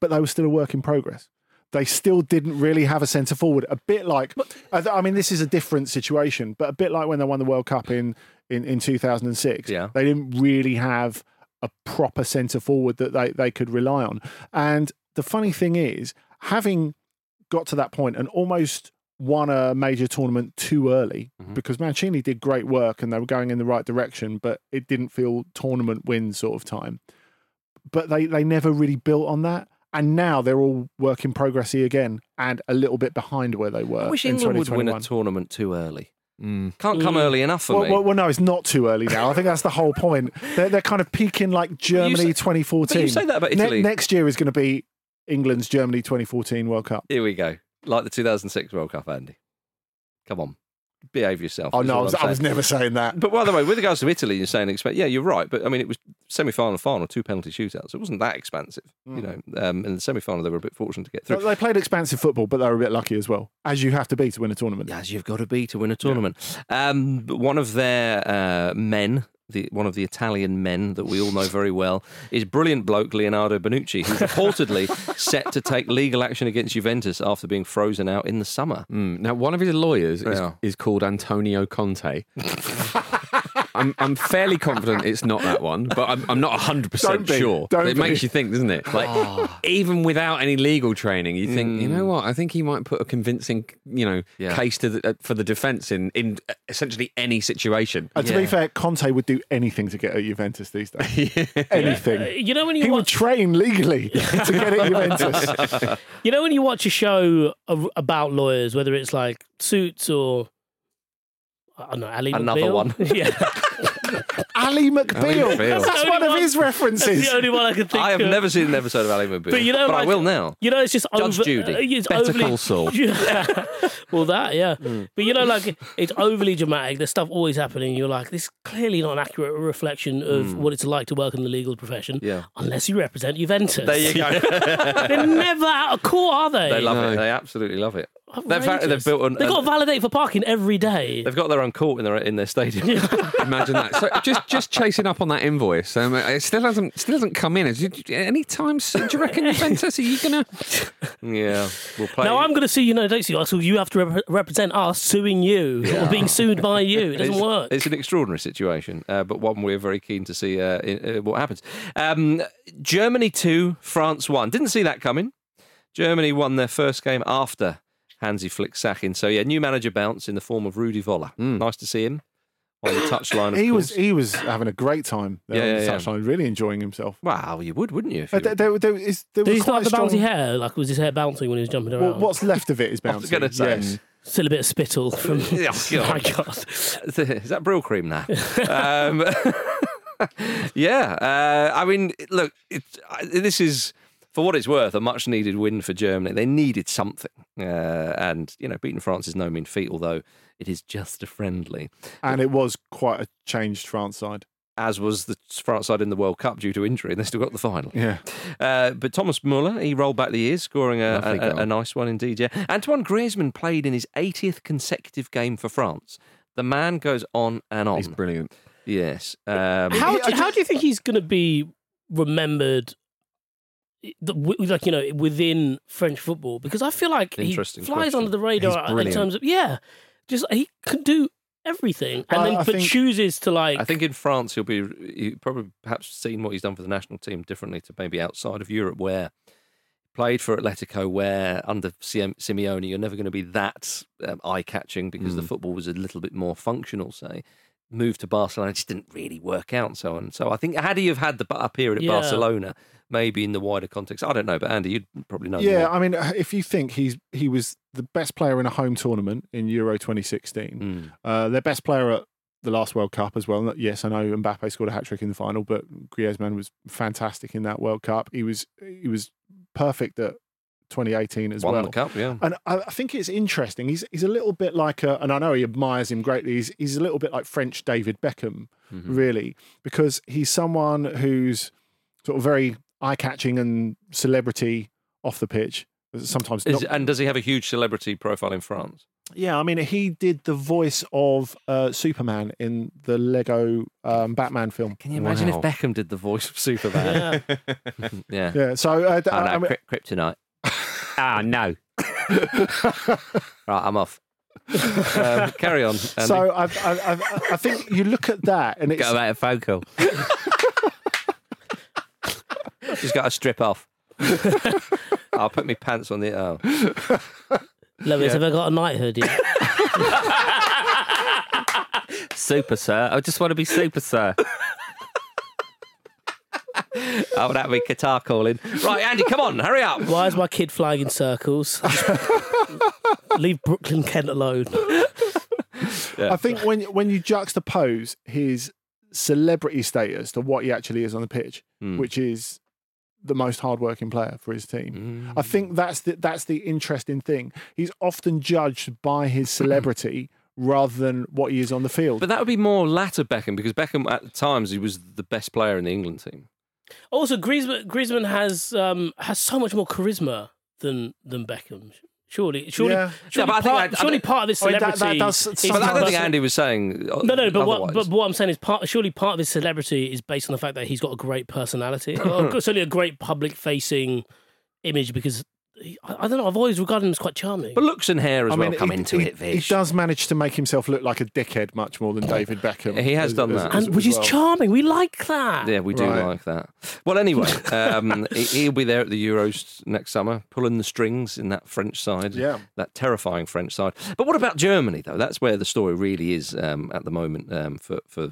But they were still a work in progress. They still didn't really have a centre forward. A bit like, I, th- I mean, this is a different situation, but a bit like when they won the World Cup in in, in 2006. Yeah. They didn't really have a proper centre forward that they, they could rely on. And the funny thing is, having got to that point and almost won a major tournament too early Mhm. because Mancini did great work and they were going in the right direction, but it didn't feel tournament win sort of time. But they, they never really built on that. And now they're all work in progressy again and a little bit behind where they were. I wish in England would win a tournament too early. Mm. Can't come Mm. early enough for Well, me. well, well, no, it's not too early now. I think that's the whole point. They're, they're kind of peaking like Germany say- 2014. but you say that about Ne- Italy. next year is going to be England's Germany 2014 World Cup. Here we go. Like the 2006 World Cup, Andy. Come on. Behave yourself. Oh no, I was, I'm was never saying that. But by the way, with regards to Italy, you're saying expect. Yeah, you're right. But I mean, it was semi-final, final, two penalty shootouts. It wasn't that expansive, you know. Um, in the semi-final, they were a bit fortunate to get through. they played expansive football, but they were a bit lucky as well, as you have to be to win a tournament. as you've got to be to win a tournament. Um, but one of their uh, men, the, one of the Italian men that we all know very well, is brilliant bloke Leonardo Bonucci, who's reportedly <laughs> set to take legal action against Juventus after being frozen out in the summer. Mm. Now, one of his lawyers is, is called Antonio Conte. <laughs> I'm, I'm fairly confident it's not that one, but I'm, I'm not 100% Don't be. sure. Don't it be. makes you think, doesn't it? Like, Ah. even without any legal training, you think, you Hmm. know what? I think he might put a convincing, you know, Yeah. case to the, uh, for the defence in, in essentially any situation. And to Yeah. be fair, Conte would do anything to get at Juventus these days. <laughs> anything. Uh, you know when you He would watch, train legally <laughs> to get at Juventus. <laughs> you know when you watch a show about lawyers, whether it's like Suits or I don't know, Ally Another McBeal? one. <laughs> yeah, <laughs> Ally McBeal. McBeal. That's one of his that's references. the only one I can think. Of. I have of. never seen an episode of Ally McBeal, But you know, but I will now. You know, it's just Judge over, Judy. uh, it's Better overly, Call Saul. <laughs> Yeah. well, that yeah. Hmm. But you know, like it's overly dramatic. There's stuff always happening. You're like, this is clearly not an accurate reflection of what it's like to work in the legal profession. Yeah. Unless you represent Juventus. There you go. They're never out of court, are they? they love No. it. They absolutely love it. They've, fa- they've built an, They've got to validate for parking every day. They've got their own court in their in their stadium. <laughs> Imagine that. So just just chasing up on that invoice. Um, it still hasn't still hasn't come in. Is it- Any time soon? Do you reckon <laughs> Juventus are you gonna? yeah, we'll play. Now I'm going to sue you, no, don't sue us. So you have to rep- represent us suing you or being sued by you. It doesn't it's, work. It's an extraordinary situation, uh, but one we're very keen to see uh, in, uh, what happens. Um, Germany two, France one. Didn't see that coming. Germany won their first game after Hansi Flick sacking. So yeah, new manager bounce in the form of Rudi Voller. Nice to see him on the touchline. Of he was he was having a great time there Yeah, on the yeah, yeah. touchline, really enjoying himself. Wow, you would, wouldn't you? if Uh, you- there, there, there is, there Did he still have the a bouncy hair? Like, was his hair bouncing when he was jumping around? Well, what's left of it is <laughs> I was gonna say. yes. Still a bit of spittle <laughs> from. Oh, <laughs> my God. God. Is that Brylcreem now? um, yeah, uh, I mean, look, it, I- this is for what it's worth a much needed win for Germany. They needed something, uh, and you know, beating France is no mean feat, although it is just a friendly. And it was quite a changed France side. As was the France side in the World Cup due to injury, and they still got the final. Yeah. Uh, but Thomas Muller, he rolled back the years, scoring a, a, a, a nice one indeed. Yeah, Antoine Griezmann played in his 80th consecutive game for France. The man goes on and on. He's brilliant. Yes. Um, How do, how do you think he's going to be remembered? Like you know, within French football, because I feel like he flies question. under the radar in terms of yeah, just he can do everything, and then I but think- chooses to like. I think in France he'll be he probably perhaps seen what he's done for the national team differently to maybe outside of Europe where played for Atletico where under Sim- Simeone you're never going to be that um, eye catching because the football was a little bit more functional say moved to Barcelona it just didn't really work out and so on so I think had he have had the a period at Yeah. Barcelona maybe in the wider context I don't know but Andy you'd probably know Yeah, more. I mean, if you think he's he was the best player in a home tournament in Euro 2016, Mm. uh, their best player at the last World Cup as well. Yes, I know Mbappe scored a hat trick in the final, but Griezmann was fantastic in that World Cup. He was he was perfect at 2018 as won well. the cup yeah And I I think it's interesting. He's he's a little bit like a, and I know he admires him greatly. He's he's a little bit like French David Beckham, Mm-hmm. really, because he's someone who's sort of very eye catching and celebrity off the pitch. Sometimes, Is- not, and does he have a huge celebrity profile in France yeah. I mean, he did the voice of uh, Superman in the Lego um, Batman film. can you imagine Wow. if Beckham did the voice of Superman yeah. <laughs> yeah, Yeah, so uh, Oh, I no, mean, kryptonite Ah <laughs> no. Right, I'm off. um, <laughs> carry on. Andy. so I, I, I, I think you look at that and it's Go out of phone call. <laughs> just got to strip off. I'll put my pants on the. Oh, Lewis, have I got a knighthood yet? super sir. I just want to be super sir. Oh, that'd be Qatar calling. Right, Andy, come on, hurry up. Why is my kid flying in circles? <laughs> Leave Brooklyn Kent alone. I think when when you juxtapose his celebrity status to what he actually is on the pitch, Hmm. which is the most hardworking player for his team, I think that's the, that's the interesting thing. He's often judged by his <clears throat> celebrity rather than what he is on the field. But that would be more latter Beckham because Beckham at times he was the best player in the England team. Also, Griezmann, Griezmann has um, has so much more charisma than than Beckham. Surely, surely, Yeah. surely, but I think part, I- I surely don't- part of his I mean, that- celebrity. that does- is But But I don't think Andy was saying. uh, No, no, but what, but what I'm saying is, part, surely part of his celebrity is based on the fact that he's got a great personality, <laughs> or certainly a great public-facing image. Because he, I, I don't know, I've always regarded him as quite charming. But looks and hair as I well mean, come he, into he, it, he does manage to make himself look like a dickhead much more than David Beckham. He has as- done that. as- and which as is charming. We like that. Yeah, we do Right. like that. Well, anyway, <laughs> um, he- he'll be there at the Euros next summer, pulling the strings in that French side. Yeah. That terrifying French side. But what about Germany, though? That's where the story really is um, at the moment um, for, for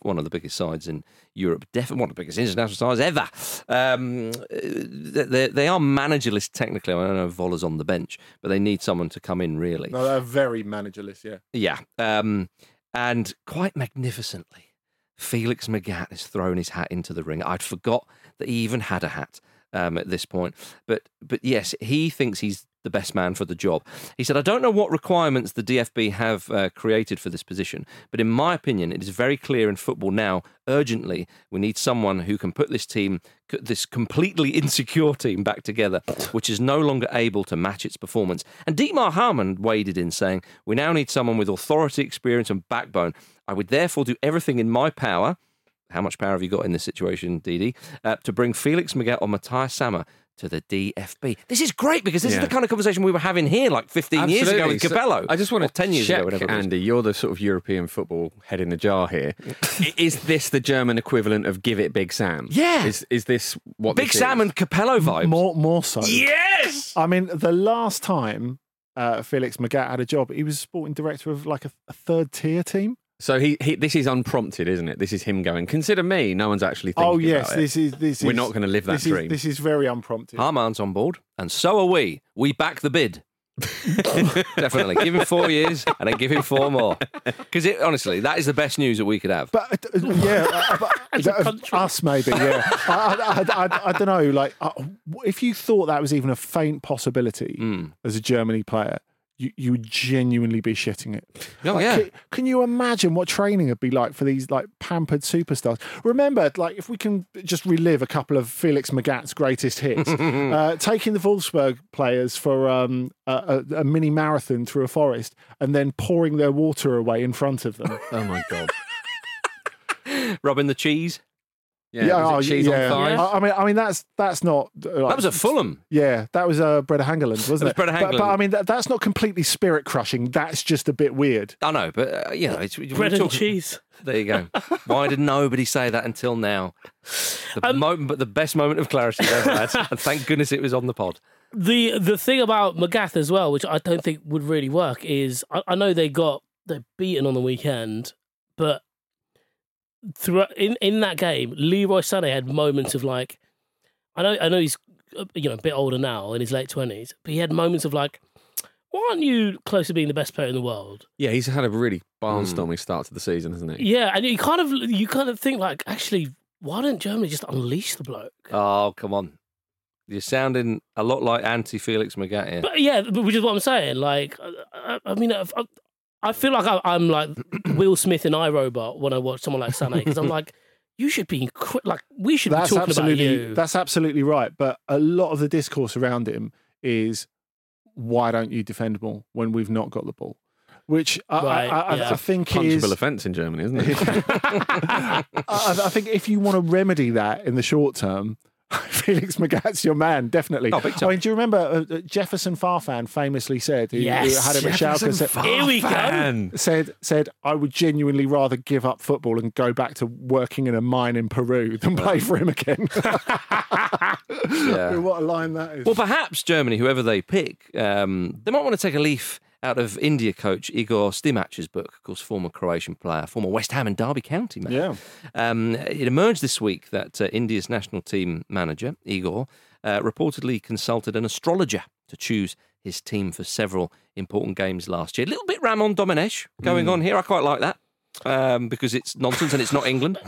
one of the biggest sides in Europe, definitely one of the biggest international sides ever. Um, they, they are managerless technically. I don't know if Voller's on the bench, but they need someone to come in, really. No, they're very managerless, yeah. Yeah. Um, and quite magnificently, Felix Magath has thrown his hat into the ring. I'd forgot that he even had a hat um, at this point. But but yes, he thinks he's the best man for the job. He said, I don't know what requirements the DFB have uh, created for this position, but in my opinion, it is very clear in football now, urgently, we need someone who can put this team, this completely <laughs> insecure team, back together, which is no longer able to match its performance. And Dietmar Hamann waded in saying, We now need someone with authority, experience, and backbone. I would therefore do everything in my power. How much power have you got in this situation, Didi? Uh, to bring Felix Magath or Matthias Sammer to the DFB. This is great because this Yeah. is the kind of conversation we were having here like 15 years ago with Absolutely. So Capello. I just want to 10 years check, ago, whatever. Andy, you're the sort of European football head in the jar here. <laughs> is this the German equivalent of Give It Big Sam? Yeah. Is, is this what Big this Sam is? and Capello vibes. More, more so. Yes! I mean, the last time uh, Felix Magath had a job, he was sporting director of like a, a third tier team. So he, he this is unprompted, isn't it? This is him going. Consider me. No one's actually thinking. oh yes, about it. this is this We're is. not going to live that this dream. Is, this is very unprompted. Hamann's on board, and so are we. We back the bid. <laughs> Definitely. Give him four years and then give him four more. Because honestly, that is the best news that we could have. But uh, yeah, uh, but, <laughs> uh, us maybe. Yeah, I, I, I, I, don't know. Like, uh, if you thought that was even a faint possibility Hmm. as a Germany player, you, you would genuinely be shitting it. Oh, Like, yeah. Can, can you imagine what training would be like for these like pampered superstars? Remember, like, if we can just relive a couple of Felix Magath's greatest hits, <laughs> uh, taking the Wolfsburg players for um, a, a, a mini marathon through a forest and then pouring their water away in front of them. <laughs> oh my god. Rubbing the cheese. Yeah. was it oh, cheese yeah. on thighs? I, I mean, I mean that's that's not. uh, like- That was a Fulham. Yeah, that was a uh, Brede Hangeland, wasn't <laughs> That was it? Brede But, but I mean, that, that's not completely spirit crushing. That's just a bit weird. I know, but uh, you know, it's we Bread and cheese. There you go. Why did nobody say that until now? The Um, moment, but the best moment of clarity we've ever had, and thank goodness it was on the pod. The the thing about Magath as well, which I don't think would really work, is I, I know they got they're beaten on the weekend, but through in in that game, Leroy Sané had moments of like, I know I know he's uh, you know a bit older now in his late twenties, but he had moments of like, why aren't you close to being the best player in the world? Yeah, he's had a really barnstorming start to the season, hasn't he? Yeah, and you kind of you kind of think like, actually, why didn't Germany just unleash the bloke? Oh, come on. You're sounding a lot like anti Felix Magath here. But yeah, which is what I'm saying. Like, I, I mean, I, I feel like I, I'm like <clears throat> Will Smith in iRobot when I watch someone like Sané because I'm like, you should be incre- like we should That's be talking absolutely about you. that's absolutely right. But a lot of the discourse around him is why don't you defend more when we've not got the ball? Which I, Right, I, I, yeah. I think Punchable is offence in Germany, isn't it? <laughs> I, I think if you want to remedy that in the short term, <laughs> Felix Magath's your man, definitely. Oh, big I mean, do you remember uh, uh, Jefferson Farfan famously said, who, who Yes, had him at Jefferson Schalke, said, Here we go. Said said I would genuinely rather give up football and go back to working in a mine in Peru than play for him again. <laughs> Yeah. what a line that is. Well, perhaps Germany, whoever they pick, um, they might want to take a leaf out of India coach Igor Stimac's book, of course, former Croatian player, former West Ham and Derby County man. yeah. Um, it emerged this week that uh, India's national team manager, Igor, uh, reportedly consulted an astrologer to choose his team for several important games last year. A little bit Raymond Domenech going on here. I quite like that um, because it's nonsense and it's not England.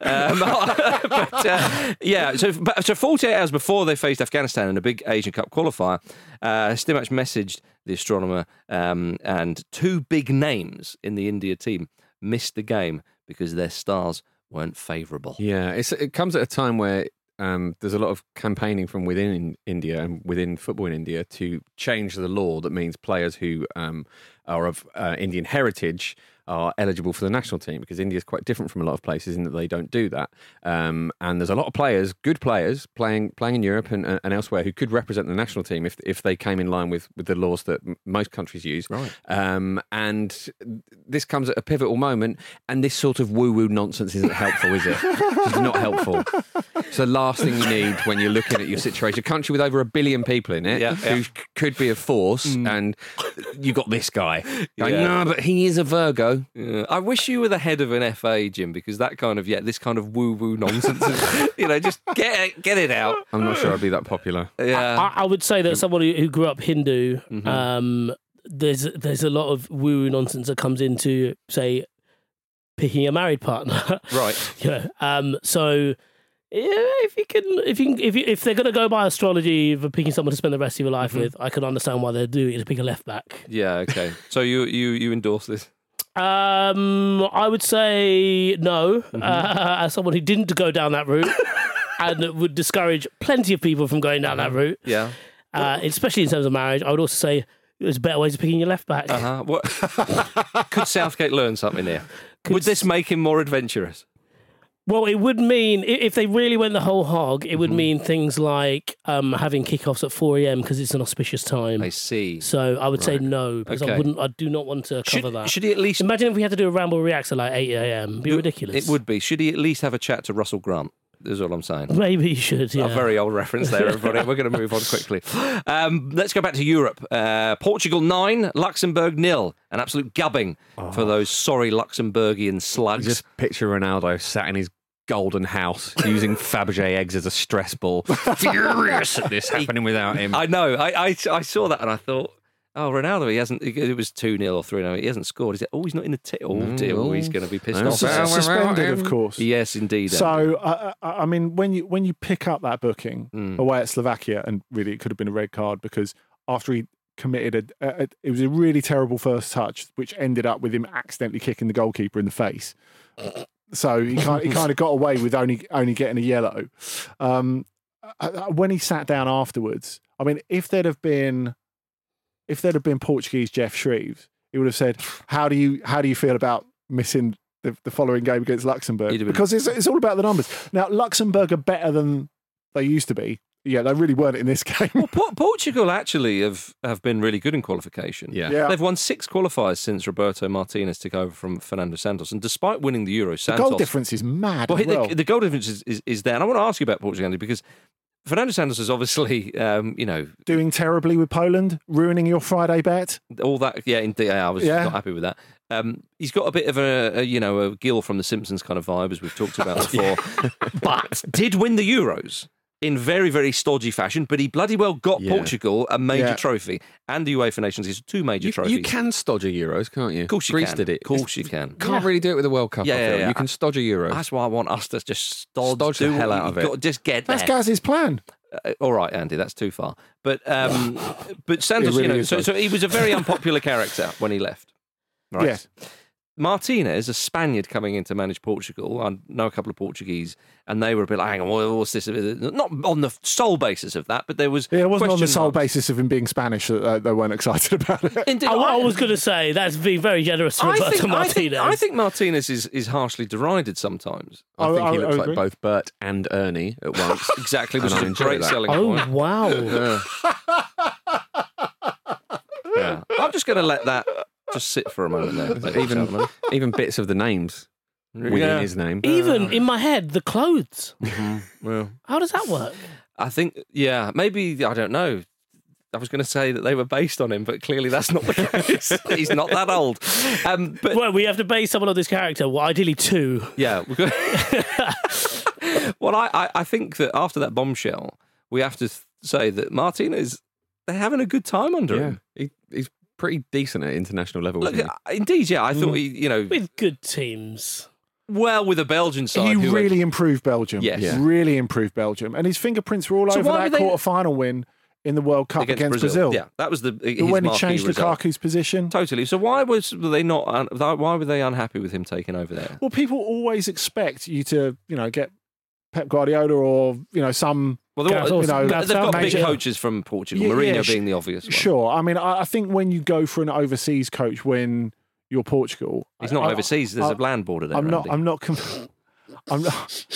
Um, <laughs> but uh, yeah, so but, so 48 hours before they faced Afghanistan in a big Asian Cup qualifier, uh, Stimac messaged the astronomer, um, and two big names in the India team missed the game because their stars weren't favourable. Yeah, it comes at a time where um, there's a lot of campaigning from within in India and within football in India to change the law that means players who um, are of uh, Indian heritage are eligible for the national team because India is quite different from a lot of places in that they don't do that. Um, and there's a lot of players, good players, playing playing in Europe and, and elsewhere who could represent the national team if if they came in line with, with the laws that m- most countries use. Right. Um, and this comes at a pivotal moment, and this sort of woo woo nonsense isn't helpful, is it? It's not helpful. It's the last thing you need when you're looking at your situation. A country with over a billion people in it Yeah, who yeah. c- could be a force, and you got this guy. <laughs> Yeah. No, but he is a Virgo. Yeah. I wish you were the head of an FA, Jim, because that kind of yeah, this kind of woo woo nonsense, is, <laughs> you know, just get it, get it out. I'm not sure I'd be that popular. Yeah, I, I would say that someone who who grew up Hindu, Mm-hmm. um, there's there's a lot of woo woo nonsense that comes into say picking a married partner. <laughs> right. you know, um, so Yeah, if you can, if you can, if you, if they're going to go by astrology for picking someone to spend the rest of your life Mhm. with, I can understand why they're doing it to pick a left back. Yeah, okay. So you you you endorse this? Um, I would say no, Mm-hmm. uh, <laughs> as someone who didn't go down that route, <laughs> and would discourage plenty of people from going down that route. Yeah. uh, especially in terms of marriage. I would also say there's better ways of picking your left back. Uh huh. What <laughs> could Southgate learn something here? Would this make him more adventurous? Well, it would mean if they really went the whole hog, it would Mm-hmm. mean things like um, having kickoffs at four a.m. because it's an auspicious time. I see. So I would say no because I wouldn't. I do not want to cover Should, that. should he at least? Imagine if we had to do a ramble reacts at like eight a.m. It'd be ridiculous. It would be. Should he at least have a chat to Russell Grant? Is all I'm saying. Maybe you should. Yeah. A very old reference there, <laughs> everybody. We're going to move on quickly. Um, let's go back to Europe. Uh, Portugal nine, Luxembourg nil. An absolute gubbing for those sorry Luxembourgian slugs. Just picture Ronaldo sat in his golden house using Fabergé eggs as a stress ball, <laughs> furious at this happening without him. I know. I, I I saw that and I thought, oh, Ronaldo, he hasn't. It was two 0 or three 0 He hasn't scored. Is it? Oh, he's not in the t- Oh Mm, dear. Oh, he's going to be pissed that's off. a- Suspended, of course. Yes, indeed. So, uh, I I mean, when you when you pick up that booking Mm. away at Slovakia, and really it could have been a red card because after he committed a, a, it was a really terrible first touch, which ended up with him accidentally kicking the goalkeeper in the face. So he kind he kind of got away with only only getting a yellow. Um, uh, uh, when he sat down afterwards, I mean, if there'd have been if there'd have been Portuguese Geoff Shreeves, he would have said, "How do you how do you feel about missing the, the following game against Luxembourg?" Been- Because it's it's all about the numbers. Now Luxembourg are better than they used to be. Yeah, they really weren't in this <laughs> game. Well, Por- Portugal actually have, have been really good in qualification. Yeah. Yeah. They've won six qualifiers since Roberto Martinez took over from Fernando Santos. And despite winning the Euro, the goal difference is mad. Well, as well. the, the goal difference is, is, is there. And I want to ask you about Portugal, Andy, because Fernando Santos is obviously, um, you know, Doing terribly with Poland, ruining your Friday bet. all that. Yeah, indeed. I was Yeah. not happy with that. Um, he's got a bit of a, a, you know, a Gil from The Simpsons kind of vibe, as we've talked about <laughs> before, but did win the Euros in very, very stodgy fashion. But he bloody well got Yeah. Portugal a major Yeah. trophy and the UEFA Nations is two major You, trophies. you can stodge a Euros, can't you? Of course you Greece can. did it. Of course you can. Can't really do it with the World Cup. Yeah, yeah, yeah. You can stodge a Euro. That's why I want us to just stodge, Stodge the hell out of it. got- Just get there. That's Gaz's plan. Uh, all right, Andy, that's too far. But um, <laughs> but Santos, really you know, so, so he was a very unpopular character when he left. Right. Yes. Martinez, a Spaniard coming in to manage Portugal, I know a couple of Portuguese, and they were a bit like, hang on, what- what's this? Not on the sole basis of that, but there was. Yeah, it wasn't on the sole marks. basis of him being Spanish that uh, they weren't excited about it. <laughs> Indeed, I, I I- was going to say that's being very generous to I Roberto think, I, Martinez. think, I think Martinez is, is harshly derided sometimes. I I- think I- he looks like both Bert and Ernie at <laughs> once. Exactly, which And is I a enjoy great that. selling oh point. wow! Yeah. <laughs> I'm just going to let that just sit for a moment there. ladies and even even bits of the names within Yeah. his name. Even in my head, the clothes. Well, How does that work? I think, yeah, maybe, I don't know. I was going to say that they were based on him, but clearly that's not the case. <laughs> He's not that old. Um, but Well, we have to base someone on this character. Well, ideally two. yeah. we've <laughs> got- well, I, I, I think that after that bombshell, we have to say that Martinez, they're having a good time under Yeah, him. he, he's pretty decent at international level. Look, isn't uh, indeed, yeah. I thought he, you know, with good teams. well with a Belgian side. He who had- really improved Belgium. Yes. Yeah. Really improved Belgium. And his fingerprints were all So over that were they- quarter final win in the World Cup against, Brazil. Yeah, that was the his when he changed result. Lukaku's position. Totally. So why was were they not? Un, why were they unhappy with him taking over there? Well, people always expect you to, you know, get Pep Guardiola or, you know, some. Well, they're- you know, they've got big coaches from Portugal. Yeah, Mourinho yeah, sh- being the obvious one. Sure. I mean, I, I think when you go for an overseas coach when you're Portugal, He's not I- overseas. There's I- a land border there. I'm not. Andy. I'm not. Conv- I'm not.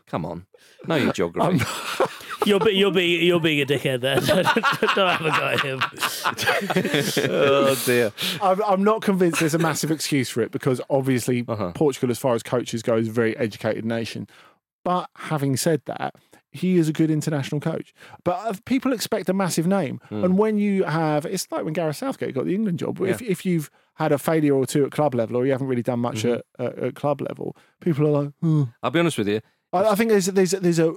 <laughs> Come on, know your geography. <laughs> You're be, you're being you're being a dickhead there. <laughs> don't, don't have a go at him. oh dear. I'm, I'm not convinced there's a massive excuse for it because obviously Uh-huh. Portugal, as far as coaches go, is a very educated nation. But having said that, he is a good international coach. But uh, people expect a massive name, and when you have, it's like when Gareth Southgate got the England job. If if you've had a failure or two at club level, or you haven't really done much at, at, at club level, people are like, hmm. I'll be honest with you. I, I think there's there's there's a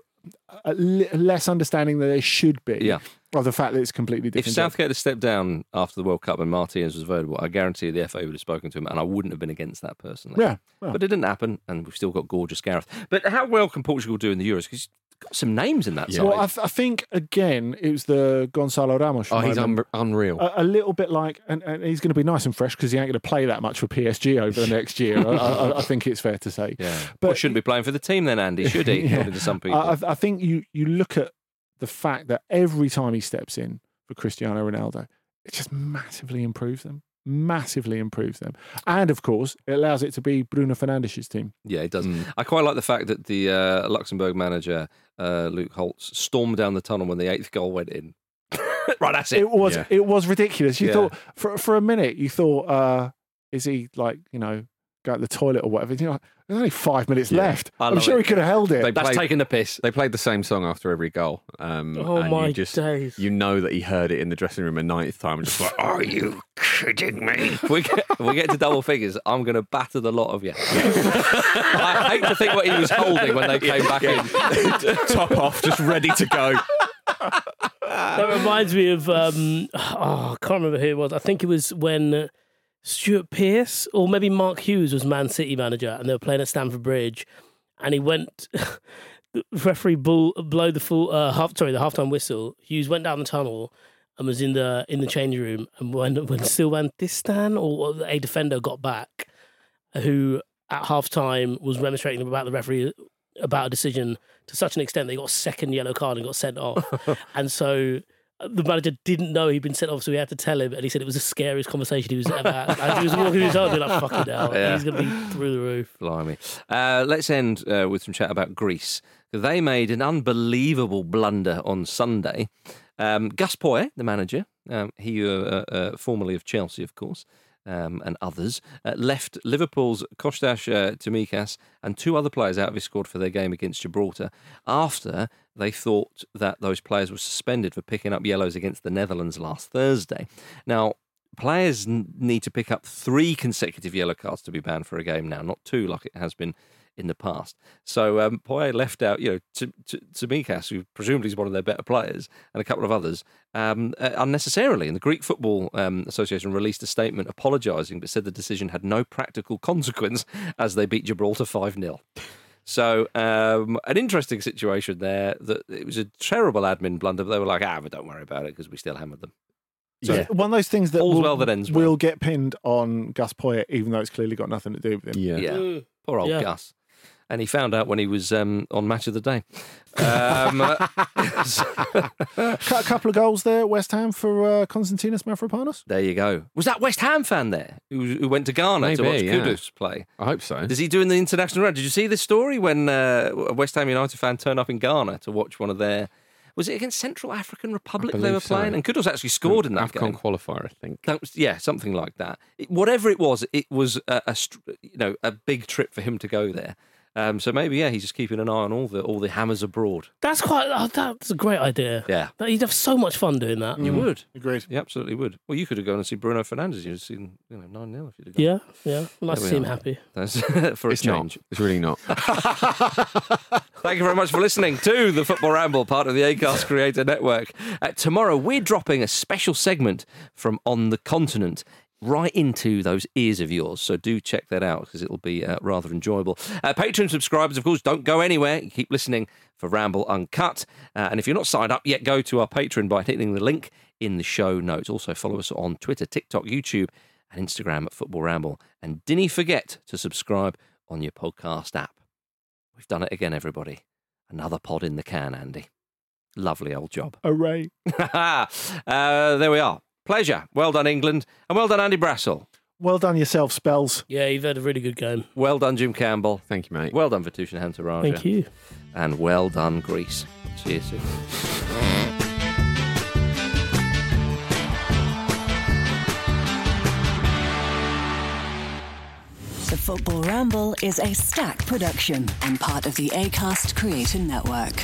a less understanding than there should be Yeah. of the fact that it's completely different. job. Southgate had stepped down after the World Cup and Martinez was available, I guarantee the FA would have spoken to him, and I wouldn't have been against that personally. Yeah, well. but it didn't happen, and we've still got gorgeous Gareth. But how well can Portugal do in the Euros? Because some names in that side. Well, I, th- I think again it was the Gonzalo Ramos. Oh, he's un- unreal. a, a little bit like, and, and he's going to be nice and fresh because he ain't going to play that much for PSG over the next year. I, I, I think it's fair to say. yeah, but but shouldn't be playing for the team then, Andy? Should he? <laughs> Yeah. According to some people. I think you you look at the fact that every time he steps in for Cristiano Ronaldo, it just massively improves them. Massively improves them, and of course, it allows it to be Bruno Fernandes's team. Yeah, it does. Mm. I quite like the fact that the uh, Luxembourg manager, uh, Luc Holtz, stormed down the tunnel when the eighth goal went in. <laughs> right, that's it. It was Yeah. it was ridiculous. You Yeah. thought for for a minute, you thought, uh, is he like you know go to the toilet or whatever? You know, there's only five minutes left. I I'm sure it. he could have held it. They That's played- taking the piss. They played the same song after every goal. Um, Oh and my you just, days. You know that he heard it in the dressing room a ninth time and just like, are you kidding me? If we get, if we get to double figures, I'm going to batter the lot of you. I hate to think what he was holding when they came back in. <laughs> Top off, just ready to go. That reminds me of um, oh, I can't remember who it was. I think it was when uh, Stuart Pearce or maybe Mark Hughes was Man City manager, and they were playing at Stamford Bridge, and he went. the <laughs> referee bull, blow the full uh, half sorry the halftime whistle. Hughes went down the tunnel and was in the in the change room, and when when Sylvain Distin or a defender got back, who at halftime was remonstrating about the referee about a decision to such an extent they got a second yellow card and got sent off. <laughs> and so the manager didn't know he'd been sent off, so he had to tell him. And he said it was the scariest conversation he was ever had. As he was walking his home, like, fucking hell, <laughs> Yeah. he's going to be through the roof. Blimey. Uh, let's end uh, with some chat about Greece. They made an unbelievable blunder on Sunday. Um, Gus Poyet, the manager, um, he uh, uh, uh, formerly of Chelsea, of course, um, and others, uh, left Liverpool's Kostas uh, Tsimikas and two other players out of his squad for their game against Gibraltar after they thought that those players were suspended for picking up yellows against the Netherlands last Thursday. Now, players n- need to pick up three consecutive yellow cards to be banned for a game now, not two like it has been in the past. So um, Poyet left out, you know, to, to, Tsimikas, who presumably is one of their better players, and a couple of others um, uh, unnecessarily. And the Greek Football um, Association released a statement apologising, but said the decision had no practical consequence as they beat Gibraltar 5 0. So, um, an interesting situation there. That it was a terrible admin blunder, but they were like, "Ah, but don't worry about it because we still hammered them." So Yeah. one of those things that All's will, well that ends well. will get pinned on Gus Poyet, even though it's clearly got nothing to do with him. Yeah. Yeah, Mm. poor old Yeah. Gus. And he found out when he was um, on Match of the Day. Um, <laughs> <laughs> A couple of goals there at West Ham for uh, Konstantinos Mavropanos. there you go. Was that West Ham fan there who, who went to Ghana to watch yeah. Kudus play? I hope so. Is he doing the international round? Did you see this story when uh, a West Ham United fan turned up in Ghana to watch one of their? Was it against Central African Republic they believe were so. playing? And Kudus actually scored in that AFCON game. qualifier, I think. That was, yeah, something like that. It, whatever it was, it was a, a you know a big trip for him to go there. Um, so maybe yeah, he's just keeping an eye on all the all the hammers abroad. That's quite. Oh, that's a great idea. Yeah, That- You'd have so much fun doing that. you would. Agreed. You absolutely would. Well, you could have gone and seen Bruno Fernandes. You'd have seen you know nine 0 if you'd have gone. Yeah, yeah. Nice to There we see him are. happy. That's <laughs> for a It's change. not. It's really not. <laughs> Thank you very much for listening to the Football Ramble, part of the Acast Creator Network. Uh, tomorrow, we're dropping a special segment from On the Continent right into those ears of yours. So do check that out because it'll be uh, rather enjoyable. Uh, Patreon subscribers, of course, don't go anywhere. Keep listening for Ramble Uncut. Uh, and if you're not signed up yet, go to our Patreon by hitting the link in the show notes. Also, follow us on Twitter, TikTok, YouTube, and Instagram at Football Ramble. And didn't forget to subscribe on your podcast app. We've done it again, everybody. Another pod in the can, Andy. Lovely old job. Hooray. <laughs> uh, there we are. Pleasure. Well done, England. And well done, Andy Brassell. Well done yourself, Spells. Yeah, you've had a really good game. Well done, Jim Campbell. Thank you, mate. Well done, Vithushan Ehantharajah. Thank you. And well done, Greece. See you soon. The Football Ramble is Acast production and part of the ACAST Creator Network.